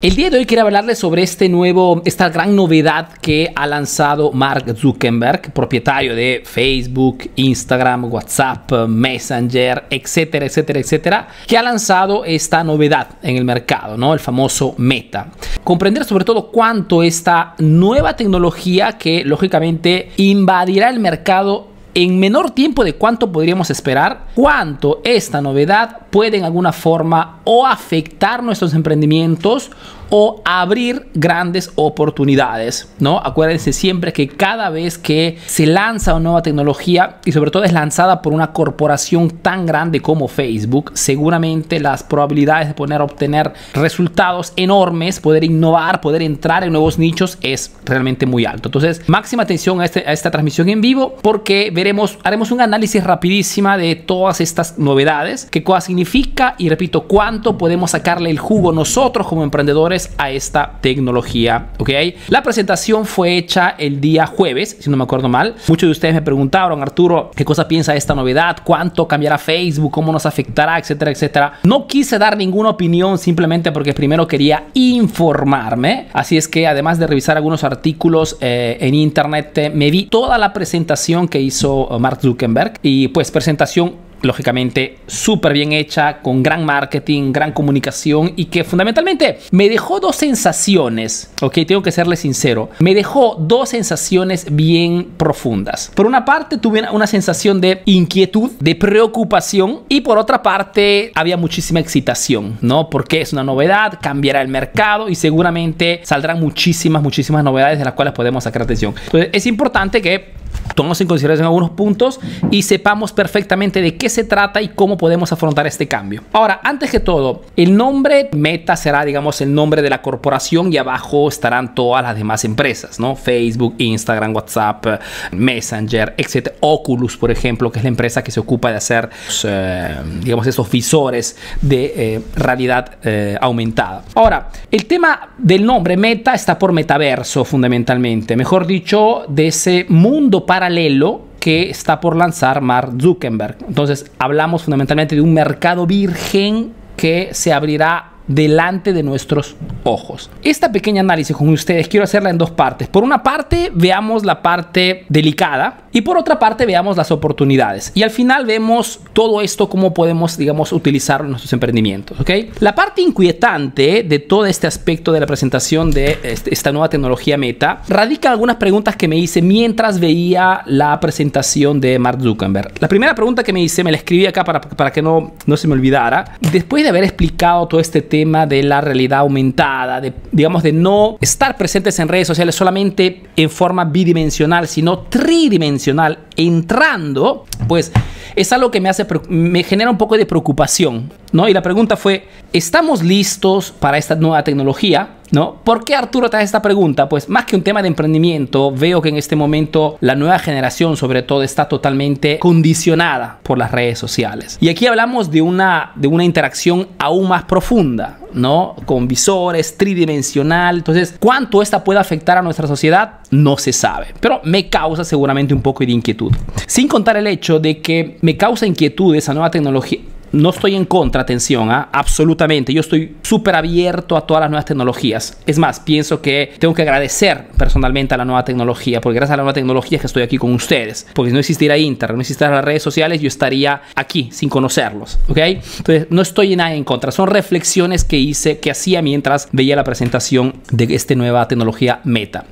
El día de hoy quiero hablarles sobre este nuevo, esta gran novedad que ha lanzado Mark Zuckerberg, propietario de Facebook, Instagram, WhatsApp, Messenger, etcétera, etcétera, etcétera, que ha lanzado esta novedad en el mercado, ¿no? El famoso Meta. Comprender sobre todo cuánto esta nueva tecnología que lógicamente invadirá el mercado en menor tiempo de cuánto podríamos esperar, cuánto esta novedad puede en alguna forma o afectar nuestros emprendimientos o abrir grandes oportunidades, ¿no? Acuérdense siempre que cada vez que se lanza una nueva tecnología y sobre todo es lanzada por una corporación tan grande como Facebook, seguramente las probabilidades de poder obtener resultados enormes, poder innovar, poder entrar en nuevos nichos es realmente muy alto. Entonces, máxima atención a, este, a esta transmisión en vivo porque veremos, haremos un análisis rapidísima de todas estas novedades, qué cosa significa y repito, cuánto podemos sacarle el jugo nosotros como emprendedores a esta tecnología, ¿ok? La presentación fue hecha el día jueves, si no me acuerdo mal. Muchos de ustedes me preguntaron, Arturo, ¿qué cosa piensa de esta novedad? ¿Cuánto cambiará Facebook? ¿Cómo nos afectará? Etcétera, etcétera. No quise dar ninguna opinión simplemente porque primero quería informarme. Así es que además de revisar algunos artículos eh, en internet, eh, me vi toda la presentación que hizo Mark Zuckerberg y pues presentación lógicamente súper bien hecha, con gran marketing, gran comunicación y que fundamentalmente me dejó dos sensaciones, ok, tengo que serle sincero, me dejó dos sensaciones bien profundas. Por una parte tuve una sensación de inquietud, de preocupación y por otra parte había muchísima excitación, ¿no? Porque es una novedad, cambiará el mercado y seguramente saldrán muchísimas, muchísimas novedades de las cuales podemos sacar atención. Entonces es importante que tomemos en consideración algunos puntos y sepamos perfectamente de qué se trata y cómo podemos afrontar este cambio. Ahora, antes que todo, el nombre Meta será, digamos, el nombre de la corporación y abajo estarán todas las demás empresas, ¿no? Facebook, Instagram, WhatsApp, Messenger, etc. Oculus, por ejemplo, que es la empresa que se ocupa de hacer, eh, digamos, esos visores de eh, realidad eh, aumentada. Ahora, el tema del nombre Meta está por metaverso, fundamentalmente. Mejor dicho, de ese mundo para paralelo que está por lanzar Mark Zuckerberg. Entonces hablamos fundamentalmente de un mercado virgen que se abrirá delante de nuestros ojos. Esta pequeña análisis con ustedes quiero hacerla en dos partes. Por una parte, veamos la parte delicada y por otra parte, veamos las oportunidades. Y al final vemos todo esto, cómo podemos, digamos, utilizarlo en nuestros emprendimientos. ¿ok? La parte inquietante de todo este aspecto de la presentación de este, esta nueva tecnología Meta radica en algunas preguntas que me hice mientras veía la presentación de Mark Zuckerberg. La primera pregunta que me hice, me la escribí acá para, para que no, no se me olvidara. Después de haber explicado todo este tema, tema de la realidad aumentada, de, digamos, de no estar presentes en redes sociales solamente en forma bidimensional, sino tridimensional, entrando, pues es algo que me hace, me genera un poco de preocupación, ¿no? Y la pregunta fue, ¿estamos listos para esta nueva tecnología? ¿No? ¿Por qué Arturo trae esta pregunta? Pues más que un tema de emprendimiento, veo que en este momento la nueva generación sobre todo está totalmente condicionada por las redes sociales. Y aquí hablamos de una, de una interacción aún más profunda, ¿no? Con visores, tridimensional. Entonces, ¿cuánto esta puede afectar a nuestra sociedad? No se sabe. Pero me causa seguramente un poco de inquietud. Sin contar el hecho de que me causa inquietud esa nueva tecnología no estoy en contra, atención, ¿ah? absolutamente. Yo estoy súper abierto a todas las nuevas tecnologías. Es más, pienso que tengo que agradecer personalmente a la nueva tecnología, porque gracias a la nueva tecnología que estoy aquí con ustedes. Porque si no existiera Internet, no existieran las redes sociales, yo estaría aquí sin conocerlos. ¿Ok? Entonces, no estoy en nada en contra. Son reflexiones que hice, que hacía mientras veía la presentación de esta nueva tecnología Meta.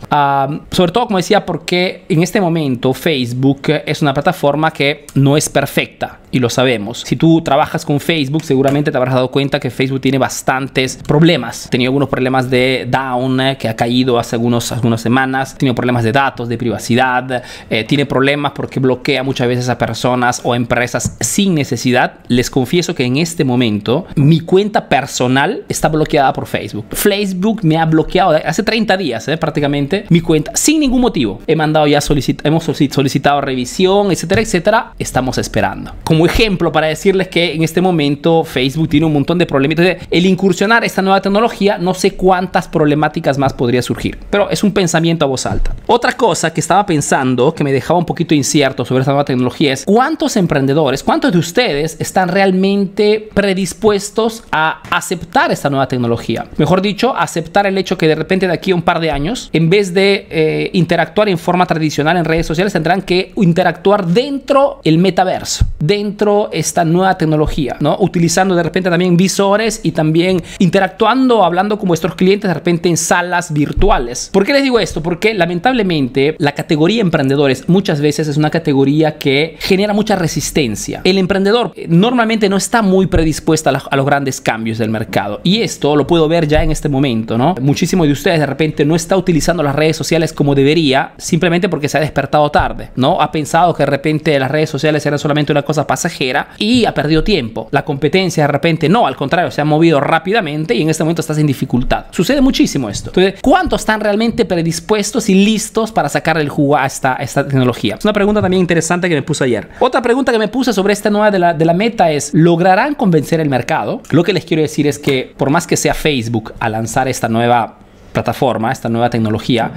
sobre todo, como decía, porque en este momento Facebook es una plataforma que no es perfecta y lo sabemos. Si tú trabajas con Facebook, seguramente te habrás dado cuenta que Facebook tiene bastantes problemas. Tenía algunos problemas de down eh, que ha caído hace algunos, algunas semanas, tiene problemas de datos, de privacidad, eh, tiene problemas porque bloquea muchas veces a personas o empresas sin necesidad. Les confieso que en este momento mi cuenta personal está bloqueada por Facebook. Facebook me ha bloqueado hace 30 días eh, prácticamente mi cuenta sin ningún motivo. He mandado ya solicit hemos solicitado revisión, etcétera, etcétera. Estamos esperando. Como ejemplo para decirles que en este momento Facebook tiene un montón de problemas. Entonces, el incursionar esta nueva tecnología, no sé cuántas problemáticas más podría surgir, pero es un pensamiento a voz alta. Otra cosa que estaba pensando, que me dejaba un poquito incierto sobre esta nueva tecnología, es cuántos emprendedores, cuántos de ustedes están realmente predispuestos a aceptar esta nueva tecnología. Mejor dicho, aceptar el hecho que de repente de aquí a un par de años, en vez de eh, interactuar en forma tradicional en redes sociales, tendrán que interactuar dentro el metaverso, dentro esta nueva tecnología, ¿no? Utilizando de repente también visores y también interactuando, hablando con vuestros clientes de repente en salas virtuales. ¿Por qué les digo esto? Porque lamentablemente la categoría emprendedores muchas veces es una categoría que genera mucha resistencia. El emprendedor eh, normalmente no está muy predispuesto a, los grandes cambios del mercado y esto lo puedo ver ya en este momento, ¿no? Muchísimos de ustedes de repente no está utilizando las redes sociales como debería simplemente porque se ha despertado tarde, ¿no? Ha pensado que de repente las redes sociales eran solamente una cosa pasajera y ha perdido tiempo. La competencia de repente no, al contrario, se ha movido rápidamente y en este momento estás en dificultad. Sucede muchísimo esto. ¿cuántos están realmente predispuestos y listos para sacar el jugo a esta, tecnología? Es una pregunta también interesante que me puse ayer. Otra pregunta que me puse sobre esta nueva de la, de la meta es, ¿lograrán convencer el mercado? Lo que les quiero decir es que por más que sea Facebook a lanzar esta nueva plataforma, esta nueva tecnología,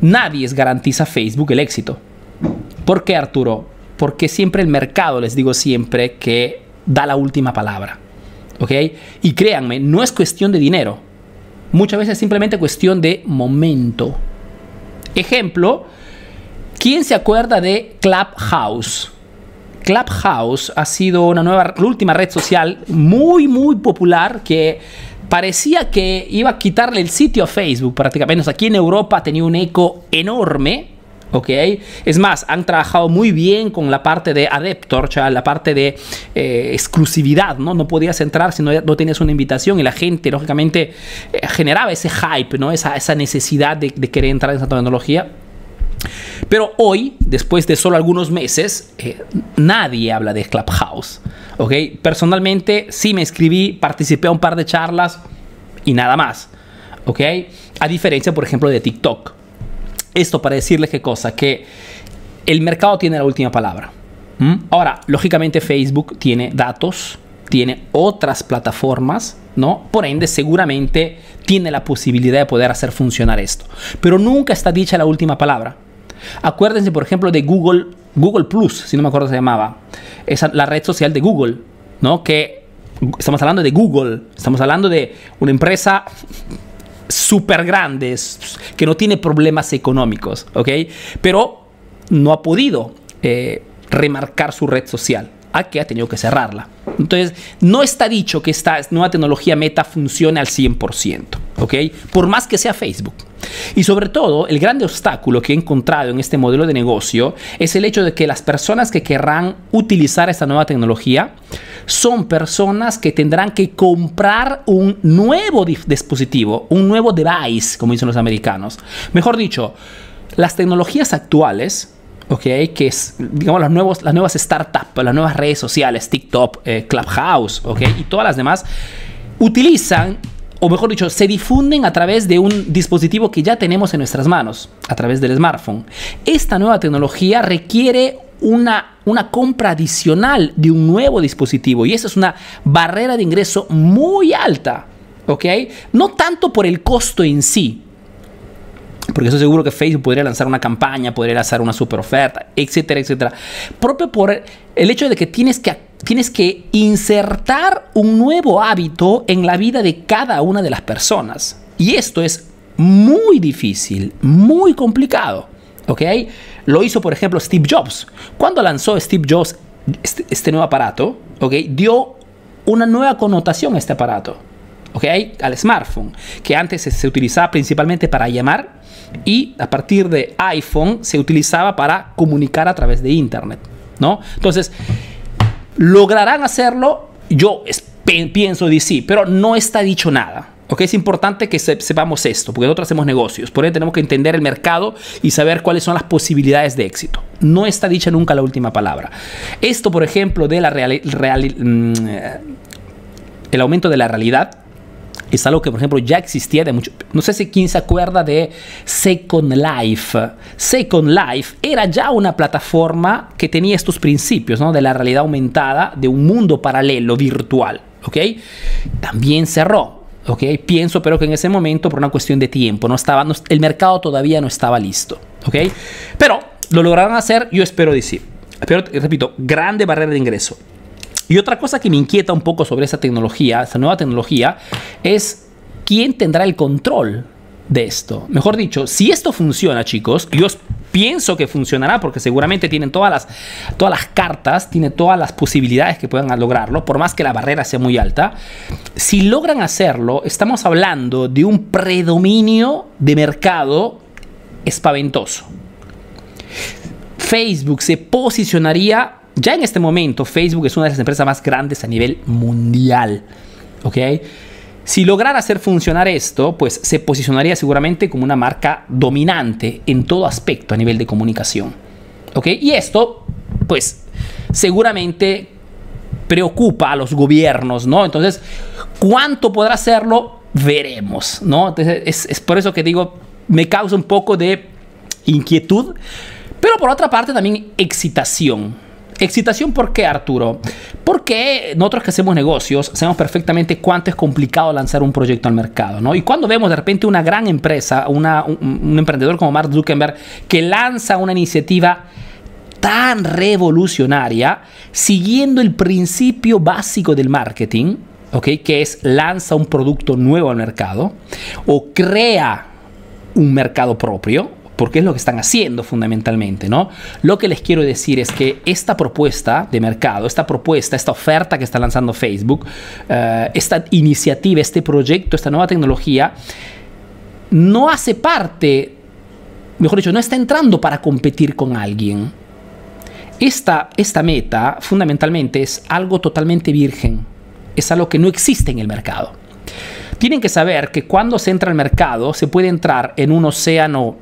nadie garantiza Facebook el éxito. ¿Por qué, Arturo? Porque siempre el mercado, les digo siempre, que da la última palabra. ¿Ok? Y créanme, no es cuestión de dinero. Muchas veces es simplemente cuestión de momento. Ejemplo, ¿quién se acuerda de Clubhouse? Clubhouse ha sido una nueva, la última red social muy, muy popular que parecía que iba a quitarle el sitio a Facebook prácticamente. Aquí en Europa tenía un eco enorme. ¿Ok? Es más, han trabajado muy bien con la parte de adeptor, sea, la parte de eh, exclusividad, ¿no? No podías entrar si no, no, tenías una invitación y la gente, lógicamente, eh, generaba ese hype, ¿no? Esa, esa necesidad de, de, querer entrar en esa tecnología. Pero hoy, después de solo algunos meses, eh, nadie habla de Clubhouse. ¿ok? Personalmente sí me escribí, participé a un par de charlas y nada más. ¿ok? A diferencia, por ejemplo, de TikTok. Esto para decirles qué cosa, que el mercado tiene la última palabra. ¿Mm? Ahora, lógicamente Facebook tiene datos, tiene otras plataformas, ¿no? Por ende, seguramente tiene la posibilidad de poder hacer funcionar esto. Pero nunca está dicha la última palabra. Acuérdense, por ejemplo, de Google, Google Plus, si no me acuerdo se llamaba. Esa, la red social de Google, ¿no? Que estamos hablando de Google, estamos hablando de una empresa súper grande, que no tiene problemas económicos, ¿ok? Pero no ha podido eh, remarcar su red social que ha tenido que cerrarla. Entonces, no está dicho que esta nueva tecnología meta funcione al 100%, ¿ok? Por más que sea Facebook. Y sobre todo, el grande obstáculo que he encontrado en este modelo de negocio es el hecho de que las personas que querrán utilizar esta nueva tecnología son personas que tendrán que comprar un nuevo dispositivo, un nuevo device, como dicen los americanos. Mejor dicho, las tecnologías actuales ¿ok? Que es, digamos, las, nuevos, las nuevas startups, las nuevas redes sociales, TikTok, eh, Clubhouse, ¿ok? Y todas las demás utilizan, o mejor dicho, se difunden a través de un dispositivo que ya tenemos en nuestras manos, a través del smartphone. Esta nueva tecnología requiere una, una compra adicional de un nuevo dispositivo y esa es una barrera de ingreso muy alta, ¿ok? No tanto por el costo en sí, porque estoy seguro que Facebook podría lanzar una campaña, podría lanzar una super oferta, etcétera, etcétera. Propio por el hecho de que tienes que, tienes que insertar un nuevo hábito en la vida de cada una de las personas. Y esto es muy difícil, muy complicado. ¿Ok? Lo hizo, por ejemplo, Steve Jobs. Cuando lanzó Steve Jobs este, este nuevo aparato, ¿ok? Dio una nueva connotación a este aparato. ¿ok? Al smartphone, que antes se utilizaba principalmente para llamar y a partir de iPhone se utilizaba para comunicar a través de Internet, ¿no? Entonces, ¿lograrán hacerlo? Yo pienso de sí, pero no está dicho nada. ¿ok? Es importante que sepamos esto, porque nosotros hacemos negocios, por ello tenemos que entender el mercado y saber cuáles son las posibilidades de éxito. No está dicha nunca la última palabra. Esto, por ejemplo, de la real, mm, el aumento de la realidad es algo que, por ejemplo, ya existía de mucho. No sé si quién se acuerda de Second Life. Second Life era ya una plataforma que tenía estos principios ¿no? de la realidad aumentada, de un mundo paralelo virtual. ¿ok? También cerró. ¿ok? Pienso, pero que en ese momento, por una cuestión de tiempo, no estaba, el mercado todavía no estaba listo. ¿ok? Pero lo lograron hacer, yo espero decir. Pero, repito, grande barrera de ingreso. Y otra cosa que me inquieta un poco sobre esa tecnología, esa nueva tecnología, es quién tendrá el control de esto. Mejor dicho, si esto funciona, chicos, yo pienso que funcionará porque seguramente tienen todas las, todas las cartas, tienen todas las posibilidades que puedan lograrlo, por más que la barrera sea muy alta. Si logran hacerlo, estamos hablando de un predominio de mercado espaventoso. Facebook se posicionaría ya en este momento, Facebook es una de las empresas más grandes a nivel mundial. ¿Ok? Si lograra hacer funcionar esto, pues se posicionaría seguramente como una marca dominante en todo aspecto a nivel de comunicación. ¿Ok? Y esto, pues, seguramente preocupa a los gobiernos, ¿no? Entonces, ¿cuánto podrá hacerlo? Veremos, ¿no? Entonces, es, es por eso que digo, me causa un poco de inquietud, pero por otra parte también excitación. Excitación, ¿por qué, Arturo? Porque nosotros que hacemos negocios sabemos perfectamente cuánto es complicado lanzar un proyecto al mercado, ¿no? Y cuando vemos de repente una gran empresa, un, un emprendedor como Mark Zuckerberg, que lanza una iniciativa tan revolucionaria, siguiendo el principio básico del marketing, ¿ok? Que es lanza un producto nuevo al mercado o crea un mercado propio, porque es lo que están haciendo fundamentalmente, ¿no? Lo que les quiero decir es que esta propuesta de mercado, esta propuesta, esta oferta que está lanzando Facebook, uh, esta iniciativa, este proyecto, esta nueva tecnología, no hace parte, mejor dicho, no está entrando para competir con alguien. Esta, esta meta fundamentalmente es algo totalmente virgen, es algo que no existe en el mercado. Tienen que saber que cuando se entra al mercado se puede entrar en un océano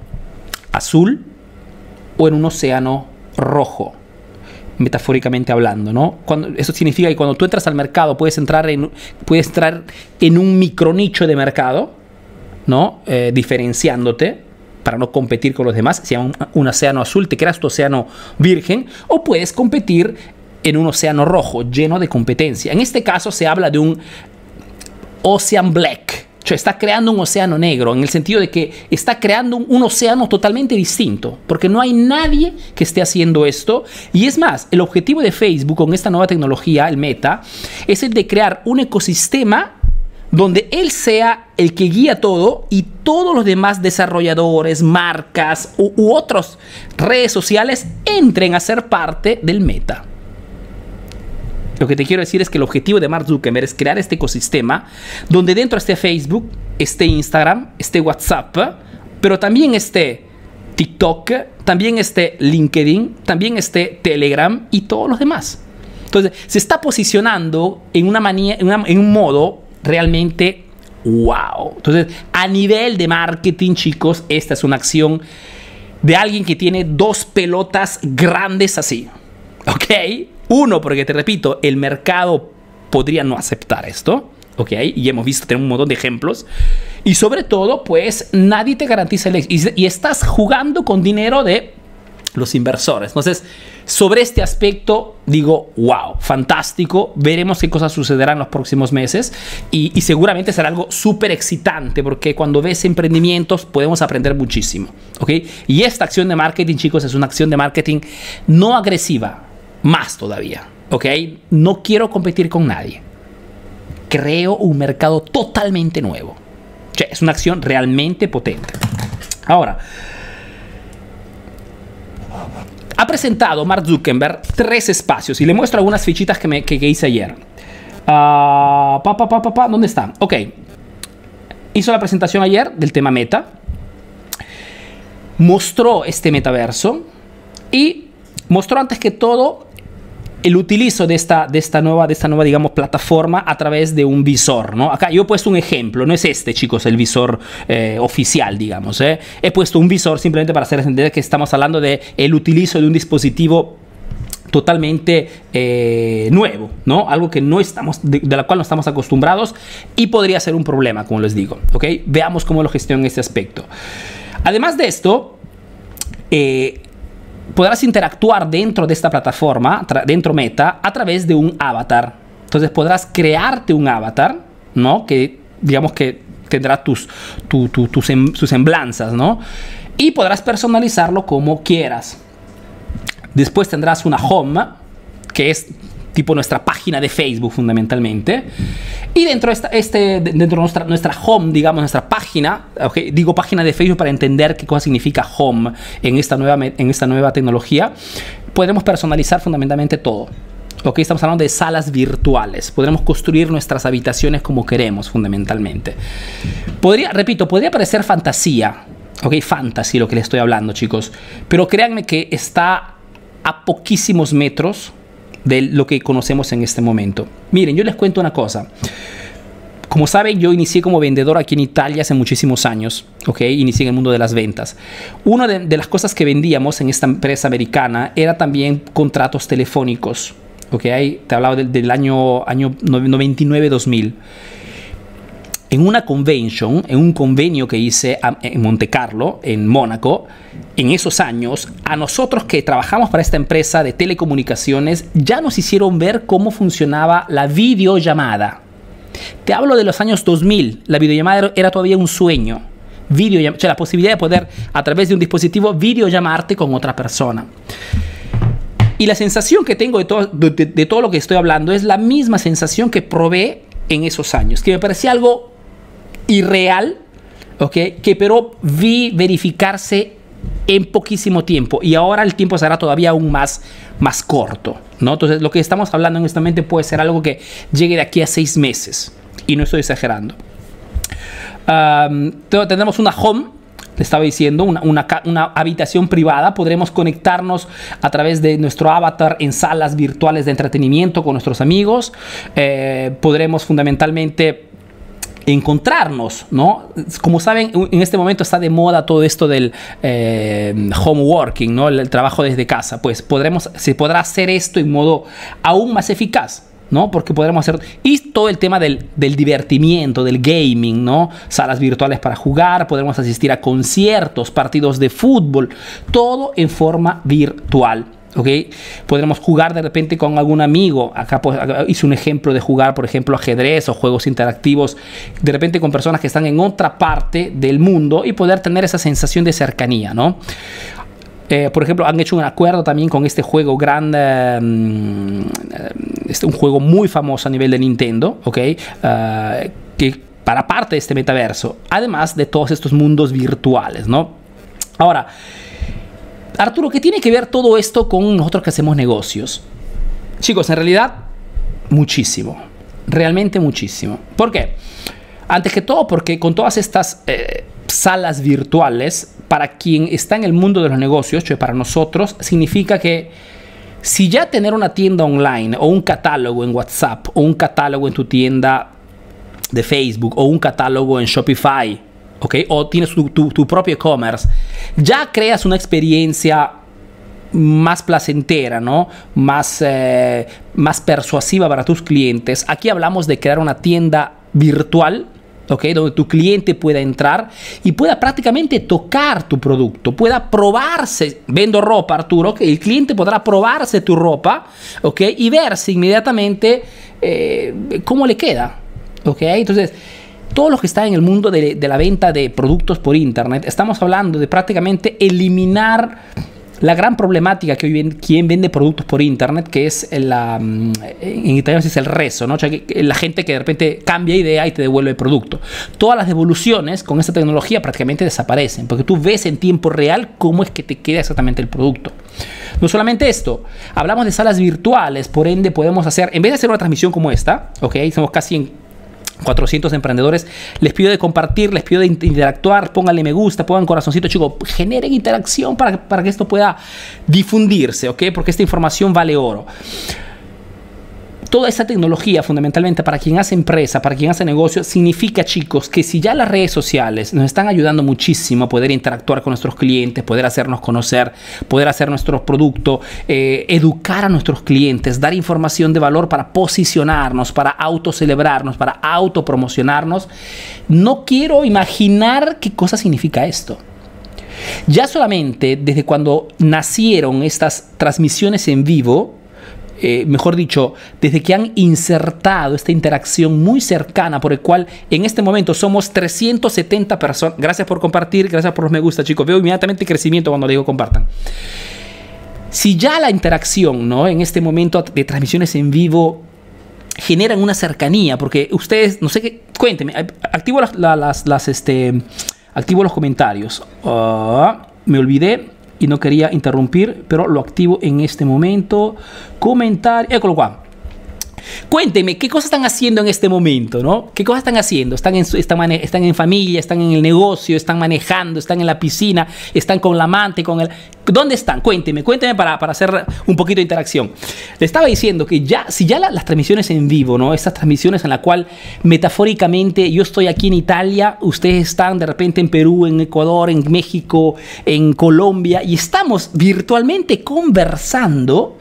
azul o en un océano rojo, metafóricamente hablando, ¿no? Cuando, eso significa que cuando tú entras al mercado puedes entrar en, puedes entrar en un micronicho de mercado, ¿no? Eh, diferenciándote para no competir con los demás, si un, un océano azul, te creas tu océano virgen, o puedes competir en un océano rojo, lleno de competencia. En este caso se habla de un Ocean Black, cioè está creando un océano negro, en el sentido de que está creando un, océano totalmente distinto, porque no hay nadie que esté haciendo esto. Y es más, el objetivo de Facebook con esta nueva tecnología, el Meta, es el de crear un ecosistema donde él sea el que guía todo y todos los demás desarrolladores, marcas u, u otras redes sociales entren a ser parte del Meta. Lo que te quiero decir es que el objetivo de Mark Zuckerberg es crear este ecosistema donde dentro esté Facebook, esté Instagram, esté WhatsApp, pero también esté TikTok, también esté LinkedIn, también esté Telegram y todos los demás. Entonces, se está posicionando en, una manía, en, un modo realmente wow. Entonces, a nivel de marketing, chicos, esta es una acción de alguien que tiene dos pelotas grandes así. ¿Ok? Uno, porque te repito, el mercado podría no aceptar esto. ¿ok? Y hemos visto, tenemos un montón de ejemplos. Y sobre todo, pues nadie te garantiza el éxito. Y, estás jugando con dinero de los inversores. Entonces, sobre este aspecto, digo, wow, fantástico. Veremos qué cosas sucederán en los próximos meses. Y, y seguramente será algo súper excitante, porque cuando ves emprendimientos podemos aprender muchísimo. ¿ok? Y esta acción de marketing, chicos, es una acción de marketing no agresiva más todavía, ¿ok? No quiero competir con nadie. Creo un mercado totalmente nuevo. O sea, es una acción realmente potente. Ahora, ha presentado Mark Zuckerberg tres espacios y le muestro algunas fichitas que, me, que, hice ayer. Uh, pa, pa, ¿Dónde están? Ok. Hizo la presentación ayer del tema meta. Mostró este metaverso y mostró antes que todo el utilizo de esta, de esta nueva, de esta nueva, digamos, plataforma a través de un visor, ¿no? Acá yo he puesto un ejemplo, no es este, chicos, el visor eh, oficial, digamos, ¿eh? He puesto un visor simplemente para hacer entender que estamos hablando de el utilizo de un dispositivo totalmente eh, nuevo, ¿no? Algo que no estamos, de, la cual no estamos acostumbrados y podría ser un problema, como les digo, ¿ok? Veamos cómo lo gestionan este aspecto. Además de esto, podrás interactuar dentro de esta plataforma, dentro Meta, a través de un avatar. Entonces podrás crearte un avatar, ¿no? Que digamos que tendrá tus, tus semblanzas, ¿no? Y podrás personalizarlo como quieras. Después tendrás una home, que es tipo nuestra página de Facebook fundamentalmente. Y dentro de, esta, este, dentro nuestra, nuestra home, digamos, nuestra página, okay, digo página de Facebook para entender qué cosa significa home en esta nueva, en esta nueva tecnología, podremos personalizar fundamentalmente todo. Ok, estamos hablando de salas virtuales. Podremos construir nuestras habitaciones como queremos, fundamentalmente. Podría, repito, podría parecer fantasía. Ok, fantasy lo que les estoy hablando, chicos. Pero créanme que está a poquísimos metros de lo que conocemos en este momento. Miren, yo les cuento una cosa. Como saben, yo inicié como vendedor aquí en Italia hace muchísimos años, ¿ok? Inicié en el mundo de las ventas. Una de, las cosas que vendíamos en esta empresa americana era también contratos telefónicos, ¿ok? Te hablaba del, del año, año 99-2000 en una convention, en un convenio que hice en Monte Carlo, en Mónaco, en esos años, a nosotros que trabajamos para esta empresa de telecomunicaciones, ya nos hicieron ver cómo funcionaba la videollamada. Te hablo de los años 2000, la videollamada era todavía un sueño. Video, o sea, la posibilidad de poder a través de un dispositivo videollamarte con otra persona. Y la sensación que tengo de todo, de todo lo que estoy hablando es la misma sensación que probé en esos años, que me parecía algo irreal, ¿ok? Que pero vi verificarse en poquísimo tiempo y ahora el tiempo será todavía aún más, más corto, ¿no? Entonces lo que estamos hablando en este momento puede ser algo que llegue de aquí a seis meses y no estoy exagerando. tenemos una home, le estaba diciendo, una, una, habitación privada. Podremos conectarnos a través de nuestro avatar en salas virtuales de entretenimiento con nuestros amigos. Eh, podremos fundamentalmente encontrarnos, ¿no? Como saben, en este momento está de moda todo esto del eh, home working, ¿no? El, trabajo desde casa. Pues podremos, se podrá hacer esto en modo aún más eficaz. ¿no? Porque podremos hacer. Y todo el tema del, del, divertimiento, del gaming, ¿no? Salas virtuales para jugar, podremos asistir a conciertos, partidos de fútbol, todo en forma virtual. ¿Ok? Podremos jugar de repente con algún amigo. Acá, pues, hice un ejemplo de jugar, por ejemplo, ajedrez o juegos interactivos, de repente con personas que están en otra parte del mundo y poder tener esa sensación de cercanía, ¿no? Eh, por ejemplo, han hecho un acuerdo también con este juego grande, mm, este, un juego muy famoso a nivel de Nintendo, ¿ok? Ah, que para parte de este metaverso, además de todos estos mundos virtuales, ¿no? Ahora, Arturo, ¿qué tiene que ver todo esto con nosotros que hacemos negocios? Chicos, en realidad, muchísimo. Realmente muchísimo. ¿Por qué? Antes que todo, porque con todas estas eh, salas virtuales, para quien está en el mundo de los negocios, para nosotros, significa que si ya tener una tienda online o un catálogo en WhatsApp o un catálogo en tu tienda de Facebook o un catálogo en Shopify o tienes tu, propio e-commerce, ya creas una experiencia más placentera, ¿no? Más, eh, más persuasiva para tus clientes. Aquí hablamos de crear una tienda virtual, ¿ok? Donde tu cliente pueda entrar y pueda prácticamente tocar tu producto, pueda probarse, vendo ropa, Arturo, que el cliente podrá probarse tu ropa, ¿ok? Y verse inmediatamente eh, cómo le queda, ¿ok? Entonces, todos los que están en el mundo de, la venta de productos por Internet, estamos hablando de prácticamente eliminar la gran problemática que hoy viene quien vende productos por internet, que es la, mm, en italiano se dice el rezo, ¿no? la gente que de repente cambia idea y te devuelve el producto. Todas las devoluciones con esta tecnología prácticamente desaparecen, porque tú ves en tiempo real cómo es que te queda exactamente el producto. No solamente esto, hablamos de salas virtuales, por ende podemos hacer, en vez de hacer una transmisión como esta, ok, somos casi en 400 emprendedores. Les pido de compartir, les pido de interactuar, pónganle me gusta, pongan corazoncito, chicos, generen interacción para, para que esto pueda difundirse, ¿ok? Porque esta información vale oro. Toda esta tecnología fundamentalmente para quien hace empresa, para quien hace negocio, significa chicos que si ya las redes sociales nos están ayudando muchísimo a poder interactuar con nuestros clientes, poder hacernos conocer, poder hacer nuestro producto, eh, educar a nuestros clientes, dar información de valor para posicionarnos, para autocelebrarnos, para autopromocionarnos, no quiero imaginar qué cosa significa esto. Ya solamente desde cuando nacieron estas transmisiones en vivo, eh, mejor dicho, desde que han insertado esta interacción muy cercana por el cual en este momento somos 370 personas. Gracias por compartir, gracias por los me gusta, chicos. Veo inmediatamente crecimiento cuando digo compartan. Si ya la interacción, ¿no? En este momento de transmisiones en vivo generan una cercanía, porque ustedes, no sé qué, cuéntenme, activo las, las, este, activo los comentarios. Ah, me olvidé y no quería interrumpir, pero lo activo en este momento. Comentar, écolo qua. Cuéntenme, ¿qué cosas están haciendo en este momento? ¿no? ¿Qué cosas están haciendo? ¿Están en, están, están en familia? ¿Están en el negocio? ¿Están manejando? ¿Están en la piscina? ¿Están con la amante? Con el... ¿Dónde están? Cuéntenme, cuéntenme para, para hacer un poquito de interacción. Le estaba diciendo que ya, si ya las transmisiones en vivo, ¿no? Estas transmisiones en la cual metafóricamente yo estoy aquí en Italia, ustedes están de repente en Perú, en Ecuador, en México, en Colombia y estamos virtualmente conversando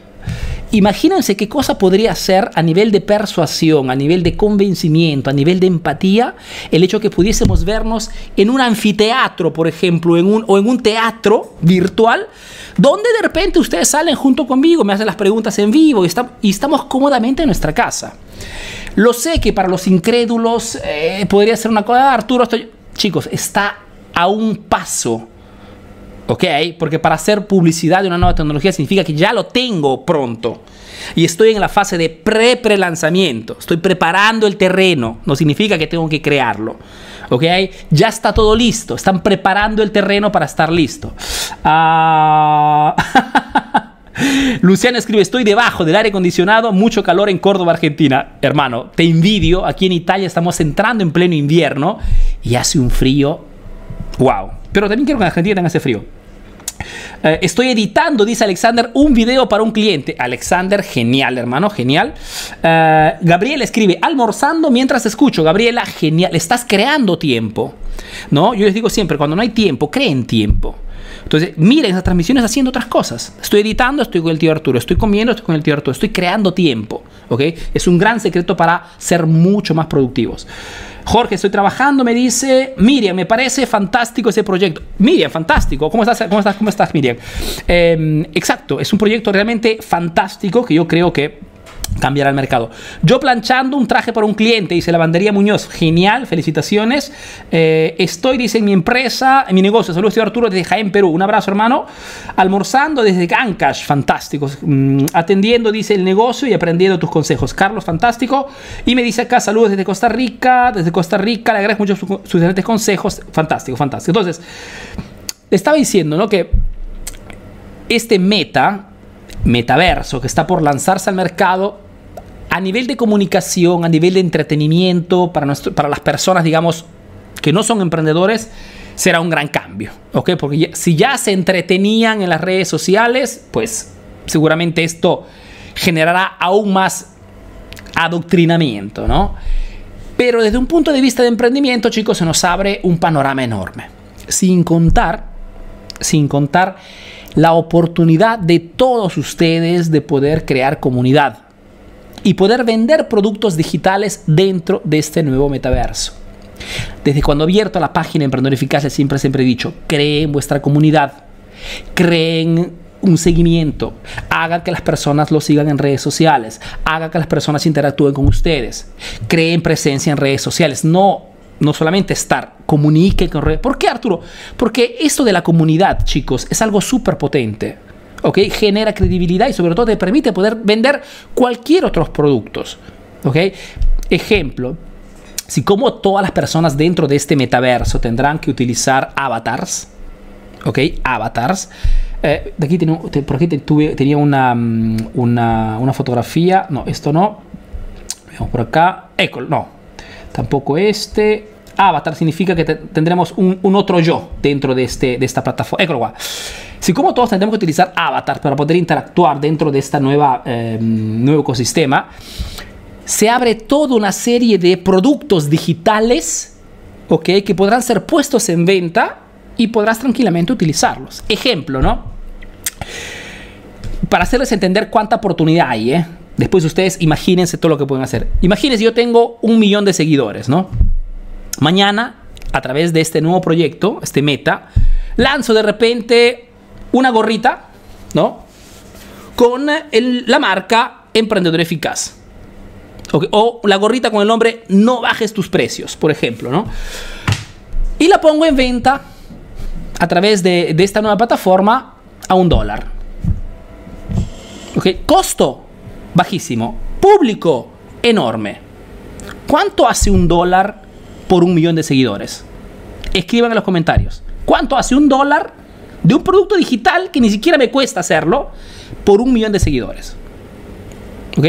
Imagínense qué cosa podría ser a nivel de persuasión, a nivel de convencimiento, a nivel de empatía, el hecho que pudiésemos vernos en un anfiteatro, por ejemplo, en un, o en un teatro virtual, donde de repente ustedes salen junto conmigo, me hacen las preguntas en vivo y, y estamos cómodamente en nuestra casa. Lo sé que para los incrédulos eh, podría ser una cosa, ah, Arturo, estoy... chicos, está a un paso ¿Ok? Porque para hacer publicidad de una nueva tecnología significa que ya lo tengo pronto. Y estoy en la fase de pre-prelanzamiento. Estoy preparando el terreno. No significa que tengo que crearlo. ¿Ok? Ya está todo listo. Están preparando el terreno para estar listo. Ah, Luciana escribe, estoy debajo del aire acondicionado, mucho calor en Córdoba, Argentina. Hermano, te envidio. Aquí en Italia estamos entrando en pleno invierno y hace un frío. ¡Wow! Pero también quiero que en Argentina tenga ese frío. Eh, estoy editando, dice Alexander, un video para un cliente. Alexander, genial, hermano, genial. Uh, Gabriel escribe, almorzando mientras escucho. Gabriela, genial, estás creando tiempo. ¿No? Yo les digo siempre, cuando no hay tiempo, creen tiempo. Entonces, miren esas transmisiones haciendo otras cosas. Estoy editando, estoy con el tío Arturo. Estoy comiendo, estoy con el tío Arturo. Estoy creando tiempo. ¿Ok? Es un gran secreto para ser mucho más productivos. Jorge, estoy trabajando, me dice Miriam, me parece fantástico ese proyecto. Miriam, fantástico. ¿Cómo estás, cómo estás, cómo estás Miriam? Em, exacto, es un proyecto realmente fantástico que yo creo que cambiar al mercado. Yo planchando un traje para un cliente, dice Lavandería Muñoz. Genial, felicitaciones. Eh, estoy, dice, en mi empresa, en mi negocio. Saludos, estoy Arturo desde Jaén, Perú. Un abrazo, hermano. Almorzando desde Ancash, fantástico. Mm, atendiendo, dice, el negocio y aprendiendo tus consejos. Carlos, fantástico. Y me dice acá, saludos desde Costa Rica. Desde Costa Rica, le agradezco mucho sus, sus excelentes consejos. Fantástico, fantástico. Entonces, estaba diciendo, ¿no? Que este meta metaverso que está por lanzarse al mercado a nivel de comunicación, a nivel de entretenimiento, para, nuestro, para las personas, digamos, que no son emprendedores, será un gran cambio, ¿ok? Porque si ya se entretenían en las redes sociales, pues seguramente esto generará aún más adoctrinamiento, ¿no? Pero desde un punto de vista de emprendimiento, chicos, se nos abre un panorama enorme. Sin contar, sin contar la oportunidad de todos ustedes de poder crear comunidad y poder vender productos digitales dentro de este nuevo metaverso. Desde cuando abierto la página Emprendedor Eficaz, siempre, siempre he dicho, creen vuestra comunidad, creen un seguimiento, hagan que las personas lo sigan en redes sociales, hagan que las personas interactúen con ustedes, creen presencia en redes sociales, no no solamente estar, comunique con redes. ¿Por qué, Arturo? Porque esto de la comunidad, chicos, es algo súper potente. ¿Ok? Genera credibilidad y sobre todo te permite poder vender cualquier otros productos. ¿Ok? Ejemplo, si como todas las personas dentro de este metaverso tendrán que utilizar avatars, ¿ok? Avatars. Eh, de aquí por aquí tuve, tenía una, mm, una, una, fotografía. No, esto no. Veamos por acá. Eco, no. Tampoco este. Avatar significa que tendremos un, otro yo dentro de, este, de esta plataforma. Eccolo si como todos tenemos que utilizar avatar para poder interactuar dentro de este eh, nuevo ecosistema, se abre toda una serie de productos digitales ¿okay? que podrán ser puestos en venta y podrás tranquilamente utilizarlos. Ejemplo, ¿no? Para hacerles entender cuánta oportunidad hay, ¿eh? Después ustedes imagínense todo lo que pueden hacer. Imagínense, yo tengo un millón de seguidores, ¿no? Mañana, a través de este nuevo proyecto, este meta, lanzo de repente una gorrita, ¿no? Con la marca Emprendedor Eficaz. O la gorrita con el nombre No bajes tus precios, por ejemplo, ¿no? Y la pongo en venta a través de, esta nueva plataforma a un dólar. ¿Ok? Costo bajísimo. Público enorme. ¿Cuánto hace un dólar por un millón de seguidores? Escriban en los comentarios. ¿Cuánto hace un dólar de un producto digital que ni siquiera me cuesta hacerlo por un millón de seguidores? ¿Ok?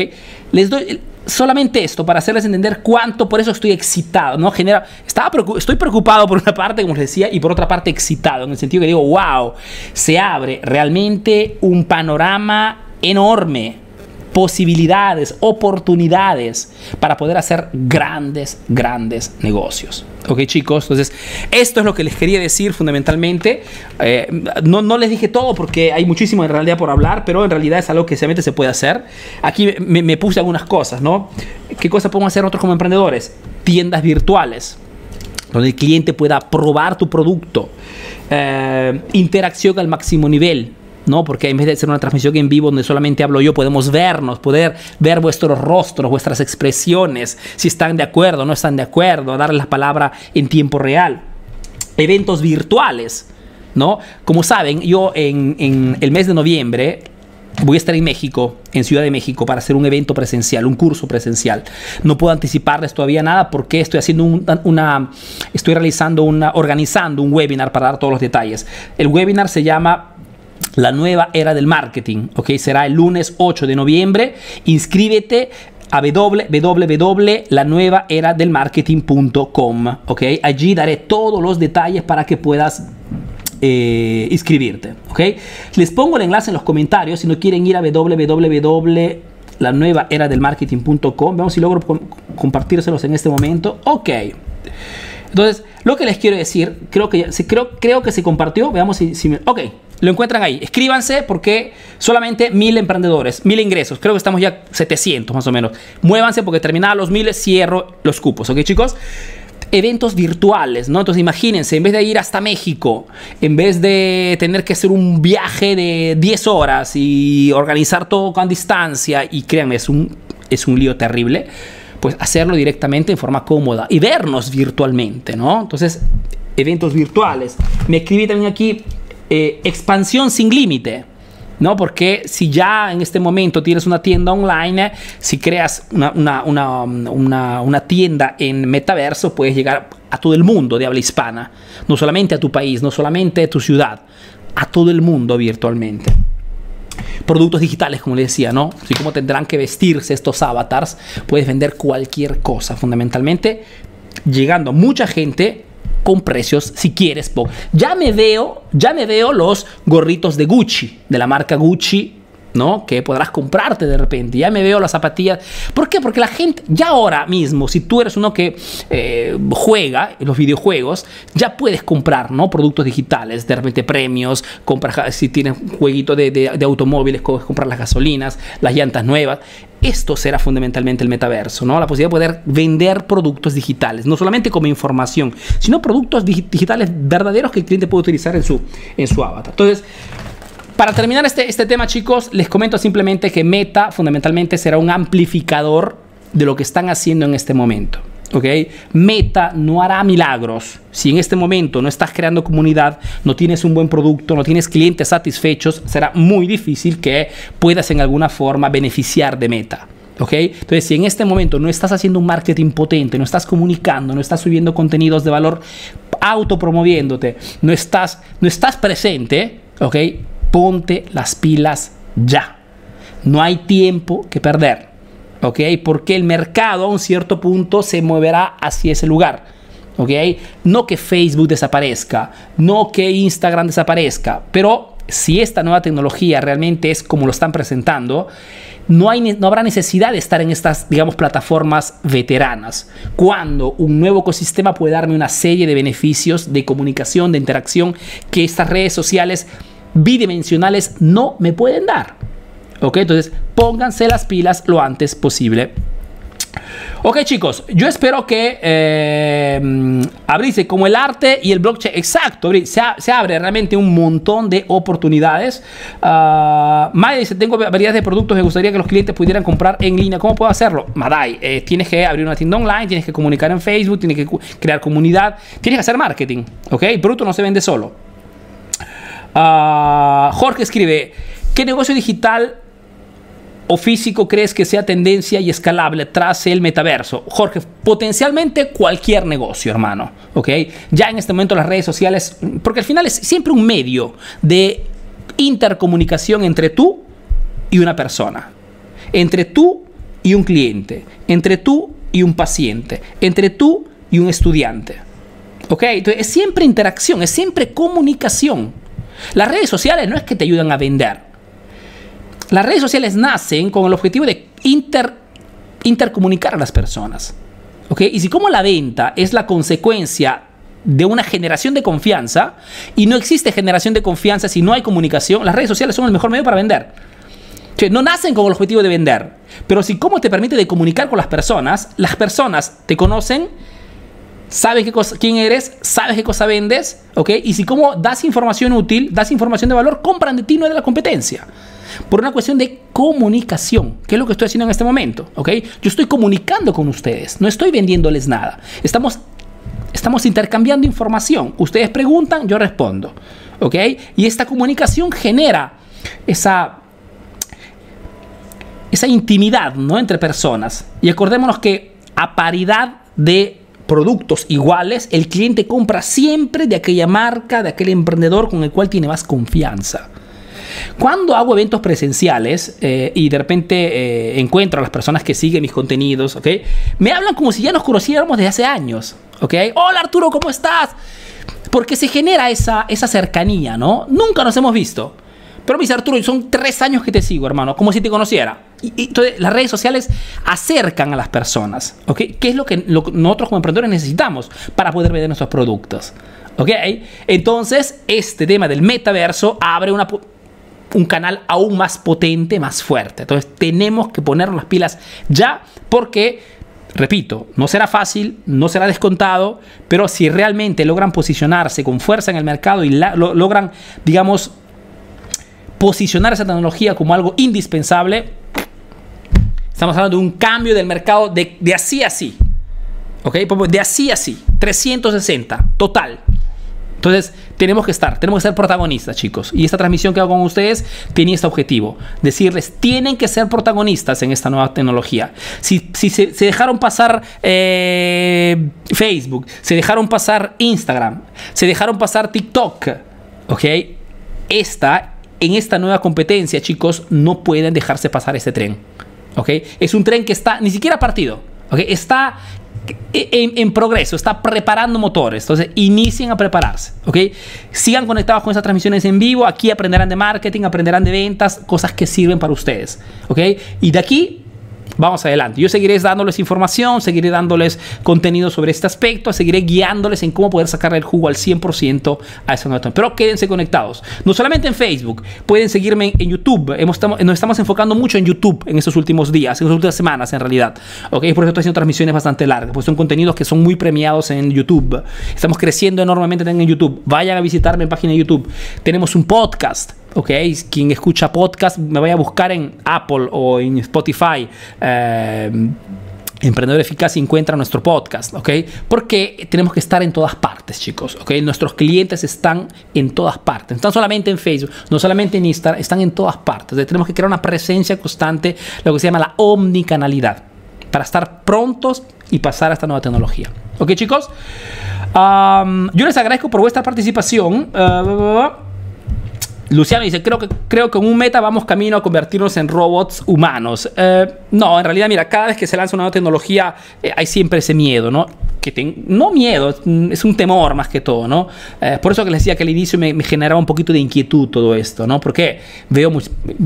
Les doy solamente esto para hacerles entender cuánto, por eso estoy excitado, ¿no? Genera, estaba estoy preocupado por una parte, como les decía, y por otra parte excitado, en el sentido que digo, wow, se abre realmente un panorama enorme posibilidades, oportunidades para poder hacer grandes, grandes negocios. Ok chicos, entonces esto es lo que les quería decir fundamentalmente. Eh, no, no, les dije todo porque hay muchísimo en realidad por hablar, pero en realidad es algo que solamente se puede hacer. Aquí me, puse algunas cosas, ¿no? ¿Qué cosas podemos hacer nosotros como emprendedores? Tiendas virtuales donde el cliente pueda probar tu producto, eh, interacción al máximo nivel, ¿no? Porque en vez de ser una transmisión en vivo donde solamente hablo yo, podemos vernos, poder ver vuestros rostros, vuestras expresiones, si están de acuerdo no están de acuerdo, darles la palabra en tiempo real. Eventos virtuales, ¿no? Como saben, yo en, el mes de noviembre voy a estar en México, en Ciudad de México, para hacer un evento presencial, un curso presencial. No puedo anticiparles todavía nada porque estoy haciendo una, estoy realizando una, organizando un webinar para dar todos los detalles. El webinar se llama la nueva era del marketing, ¿ok? Será el lunes 8 de noviembre. Inscríbete a www.lanuevaeradelmarketing.com, ¿ok? Allí daré todos los detalles para que puedas eh, inscribirte, ¿ok? Les pongo el enlace en los comentarios si no quieren ir a www.lanuevaeradelmarketing.com. Vamos si logro compartírselos en este momento. Ok. Entonces, lo que les quiero decir, creo que, creo, creo que se compartió. Veamos si, si me, Ok, lo encuentran ahí. Escríbanse porque solamente mil emprendedores, mil ingresos. Creo que estamos ya 700 más o menos. Muévanse porque terminados los miles cierro los cupos. ¿Ok, chicos? eventos virtuales, ¿no? Entonces imagínense, en vez de ir hasta México, en vez de tener que hacer un viaje de 10 horas y organizar todo con distancia, y créanme, es un, es un lío terrible, pues hacerlo directamente en forma cómoda y vernos virtualmente, ¿no? Entonces, eventos virtuales. Me escribí también aquí eh, expansión sin límite. ¿no? Porque si ya en este momento tienes una tienda online, si creas una, una, tienda en metaverso, puedes llegar a todo el mundo de habla hispana, no solamente a tu país, no solamente a tu ciudad, a todo el mundo virtualmente. Productos digitales, como le decía, ¿no? Así como tendrán que vestirse estos avatars, puedes vender cualquier cosa, fundamentalmente, llegando a mucha gente con precios si quieres. Ya me veo, ya me veo los gorritos de Gucci, de la marca Gucci ¿no? Que podrás comprarte de repente. Ya me veo las zapatillas. ¿Por qué? Porque la gente, ya ahora mismo, si tú eres uno que eh, juega en los videojuegos, ya puedes comprar, ¿no? Productos digitales, de repente premios, compras, si tienes jueguito de, de, automóviles, puedes comprar las gasolinas, las llantas nuevas. Esto será fundamentalmente el metaverso, ¿no? La posibilidad de poder vender productos digitales, no solamente como información, sino productos digitales verdaderos que el cliente puede utilizar en su, en su avatar. Entonces, para terminar este, este tema, chicos, les comento simplemente que Meta fundamentalmente será un amplificador de lo que están haciendo en este momento. ¿Ok? Meta no hará milagros. Si en este momento no estás creando comunidad, no tienes un buen producto, no tienes clientes satisfechos, será muy difícil que puedas en alguna forma beneficiar de Meta. ¿Ok? Entonces, si en este momento no estás haciendo un marketing potente, no estás comunicando, no estás subiendo contenidos de valor, autopromoviéndote, no estás, no estás presente, ¿ok? ponte las pilas ya. No hay tiempo que perder. ¿Ok? Porque el mercado a un cierto punto se moverá hacia ese lugar. ¿Ok? No que Facebook desaparezca, no que Instagram desaparezca, pero si esta nueva tecnología realmente es como lo están presentando, no, hay, no habrá necesidad de estar en estas, digamos, plataformas veteranas, cuando un nuevo ecosistema puede darme una serie de beneficios de comunicación, de interacción, que estas redes sociales bidimensionales no me pueden dar. ¿Ok? Entonces, pónganse las pilas lo antes posible. Ok chicos, yo espero que eh, abrirse como el arte y el blockchain, exacto, se, abre realmente un montón de oportunidades. Uh, dice, tengo variedades de productos, me gustaría que los clientes pudieran comprar en línea. ¿Cómo puedo hacerlo? Madai, eh, tienes que abrir una tienda online, tienes que comunicar en Facebook, tienes que crear comunidad, tienes que hacer marketing, ¿ok? El producto no se vende solo. Uh, Jorge escribe, ¿qué negocio digital o físico crees que sea tendencia y escalable tras el metaverso? Jorge, potencialmente cualquier negocio, hermano. ¿Ok? Ya en este momento las redes sociales, porque al final es siempre un medio de intercomunicación entre tú y una persona, entre tú y un cliente, entre tú y un paciente, entre tú y un estudiante. ¿Ok? Entonces es siempre interacción, es siempre comunicación. Las redes sociales no es que te ayudan a vender las redes sociales nacen con el objetivo de inter, intercomunicar a las personas. Y si como la venta es la consecuencia de una generación de confianza y no existe generación de confianza si no hay comunicación, las redes sociales son el mejor medio para vender. no nacen con el objetivo de vender, pero si cómo te permite de comunicar con las personas, las personas te conocen, saben qué quién eres, sabes qué cosa vendes, ¿ok? Y si cómo das información útil, das información de valor, compran de ti, no de la competencia por una cuestión de comunicación, que es lo que estoy haciendo en este momento, ¿ok? Yo estoy comunicando con ustedes, no estoy vendiéndoles nada. Estamos, estamos intercambiando información. Ustedes preguntan, yo respondo, ¿ok? Y esta comunicación genera esa esa intimidad ¿no? entre personas. Y acordémonos que a paridad de productos iguales, el cliente compra siempre de aquella marca, de aquel emprendedor con el cual tiene más confianza. Cuando hago eventos presenciales eh, y de repente eh, encuentro a las personas que siguen mis contenidos, ¿ok? Me hablan como si ya nos conociéramos desde hace años, ¿ok? Hola Arturo, ¿cómo estás? Porque se genera esa, esa cercanía, ¿no? Nunca nos hemos visto. Pero me dice Arturo, son tres años que te sigo, hermano, como si te conociera. Y, entonces las redes sociales acercan a las personas, ¿ok? ¿Qué es lo que nosotros como emprendedores necesitamos para poder vender nuestros productos? ¿Ok? Entonces, este tema del metaverso abre una un canal aún más potente, más fuerte. Entonces tenemos que poner las pilas ya porque, repito, no será fácil, no será descontado, pero si realmente logran posicionarse con fuerza en el mercado y logran, digamos, posicionar esa tecnología como algo indispensable, estamos hablando de un cambio del mercado de, de así a así. ¿Ok? De así a así. 360, total. Entonces, tenemos que estar, tenemos que ser protagonistas, chicos. Y esta transmisión que hago con ustedes tiene este objetivo: decirles, tienen que ser protagonistas en esta nueva tecnología. Si, se, dejaron pasar eh, Facebook, se dejaron pasar Instagram, se dejaron pasar TikTok, ¿ok? Esta, en esta nueva competencia, chicos, no pueden dejarse pasar este tren. ¿Ok? Es un tren que está ni siquiera partido. ¿ok? Está en, progreso, está preparando motores. Entonces, inicien a prepararse, ¿ok? Sigan conectados con estas transmisiones en vivo. Aquí aprenderán de marketing, aprenderán de ventas, cosas que sirven para ustedes, ¿ok? Y de aquí vamos adelante. Yo seguiré dándoles información, seguiré dándoles contenido sobre este aspecto, seguiré guiándoles en cómo poder sacarle el jugo al 100% a esa nueva Pero quédense conectados. No solamente en Facebook, pueden seguirme en YouTube. Hemos, nos estamos enfocando mucho en YouTube en estos últimos días, en estas últimas semanas en realidad. ¿ok? Por eso estoy haciendo transmisiones bastante largas, pues son contenidos que son muy premiados en YouTube. Estamos creciendo enormemente en YouTube. Vayan a visitarme en página de YouTube. Tenemos un podcast ¿ok? Quien escucha podcast me vaya a buscar en Apple o en Spotify. Eh, Emprendedor Eficaz encuentra nuestro podcast, ¿ok? Porque tenemos que estar en todas partes, chicos, ¿ok? Nuestros clientes están en todas partes, no están solamente en Facebook, no solamente en Instagram, están en todas partes. Tenemos que crear una presencia constante, lo que se llama la omnicanalidad, para estar prontos y pasar a esta nueva tecnología. ¿Ok, chicos? yo les agradezco por vuestra participación. Uh, Luciano dice, creo que, creo que un meta vamos camino a convertirnos en robots humanos. Eh, no, en realidad, mira, cada vez que se lanza una nueva tecnología eh, hay siempre ese miedo, ¿no? Que no miedo, es un temor más que todo, ¿no? Eh, por eso que les decía que al inicio me, generaba un poquito de inquietud todo esto, ¿no? Porque veo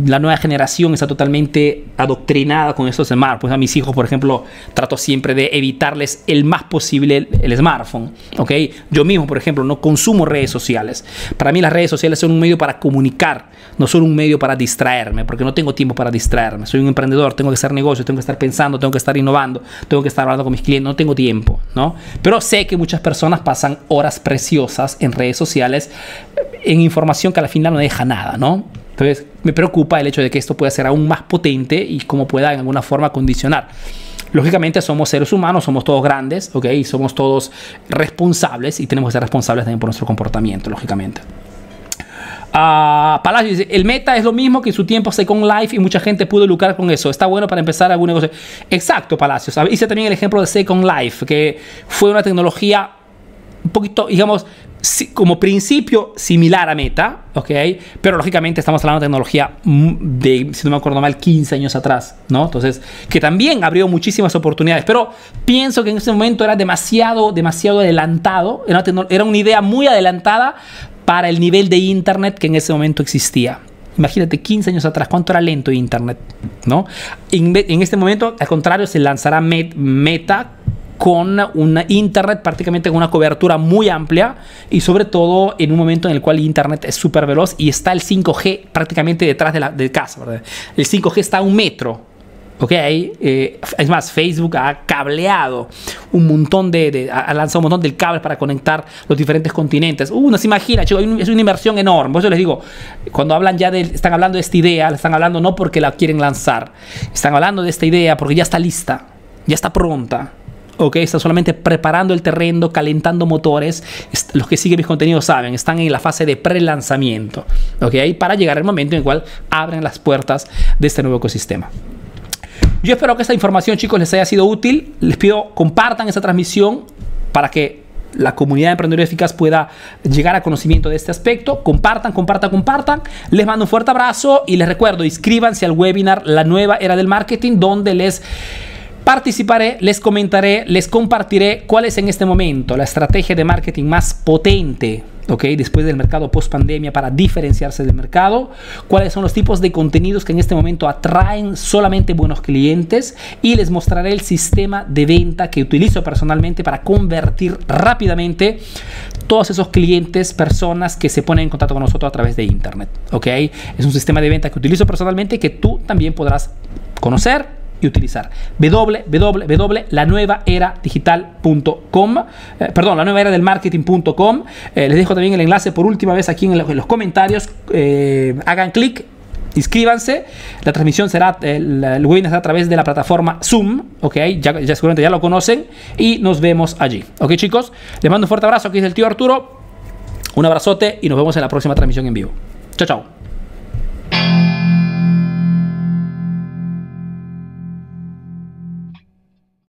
la nueva generación está totalmente adoctrinada con estos smartphones. Pues a mis hijos, por ejemplo, trato siempre de evitarles el más posible el, el smartphone, ¿ok? Yo mismo, por ejemplo, no consumo redes sociales. Para mí las redes sociales son un medio para comunicar, no son un medio para distraerme, porque no tengo tiempo para distraerme. Soy un emprendedor, tengo que hacer negocios, tengo que estar pensando, tengo que estar innovando, tengo que estar hablando con mis clientes, no tengo tiempo, ¿no? Pero sé que muchas personas pasan horas preciosas en redes sociales en información que al final no deja nada, ¿no? Entonces me preocupa el hecho de que esto pueda ser aún más potente y cómo pueda en alguna forma condicionar. Lógicamente somos seres humanos, somos todos grandes, ¿ok? Y somos todos responsables y tenemos que ser responsables también por nuestro comportamiento, lógicamente. Uh, Palacio dice, el meta es lo mismo que en su tiempo Second Life y mucha gente pudo lucrar con eso. Está bueno para empezar algún negocio. Exacto, Palacios. Hice también el ejemplo de Second Life, que fue una tecnología un poquito, digamos, como principio similar a Meta, ¿ok? Pero lógicamente estamos hablando de tecnología de, si no me acuerdo mal, 15 años atrás, ¿no? Entonces, que también abrió muchísimas oportunidades, pero pienso que en ese momento era demasiado, demasiado adelantado, era era una idea muy adelantada para el nivel de Internet que en ese momento existía. Imagínate 15 años atrás, cuánto era lento Internet, ¿no? En, este momento, al contrario, se lanzará Meta con una Internet prácticamente con una cobertura muy amplia y sobre todo en un momento en el cual Internet es súper veloz y está el 5G prácticamente detrás de la casa. ¿verdad? El 5G está a un metro ¿ok? Eh, es más, Facebook ha cableado un montón de, ha lanzado un montón de cables para conectar los diferentes continentes. Uh, no se imagina, chicos, es una inversión enorme. Por eso les digo, cuando hablan ya de, están hablando de esta idea, están hablando no porque la quieren lanzar, están hablando de esta idea porque ya está lista, ya está pronta. ¿ok? Está solamente preparando el terreno, calentando motores. Los que siguen mis contenidos saben, están en la fase de pre-lanzamiento, ¿ok? Para llegar al momento en el cual abren las puertas de este nuevo ecosistema. Yo espero que esta información, chicos, les haya sido útil. Les pido compartan esta transmisión para que la comunidad de emprendedores eficaz pueda llegar a conocimiento de este aspecto. Compartan, compartan, compartan. Les mando un fuerte abrazo y les recuerdo, inscríbanse al webinar La nueva era del marketing, donde les participaré, les comentaré, les compartiré cuál es en este momento la estrategia de marketing más potente Después del mercado post pandemia para diferenciarse del mercado, cuáles son los tipos de contenidos que en este momento atraen solamente buenos clientes y les mostraré el sistema de venta que utilizo personalmente para convertir rápidamente todos esos clientes, personas que se ponen en contacto con nosotros a través de internet, ¿ok? Es un sistema de venta que utilizo personalmente que tú también podrás conocer y utilizar. www.lanuevaeradigital.com eh, perdón, la nueva era del marketing.com. Eh, les dejo también el enlace por última vez aquí en, los comentarios. Eh, hagan clic inscríbanse. La transmisión será, el, el, webinar será a través de la plataforma Zoom, ok, ya, ya, seguramente ya lo conocen y nos vemos allí, ok chicos. Les mando un fuerte abrazo, aquí es el tío Arturo, un abrazote y nos vemos en la próxima transmisión en vivo. Chao, chao.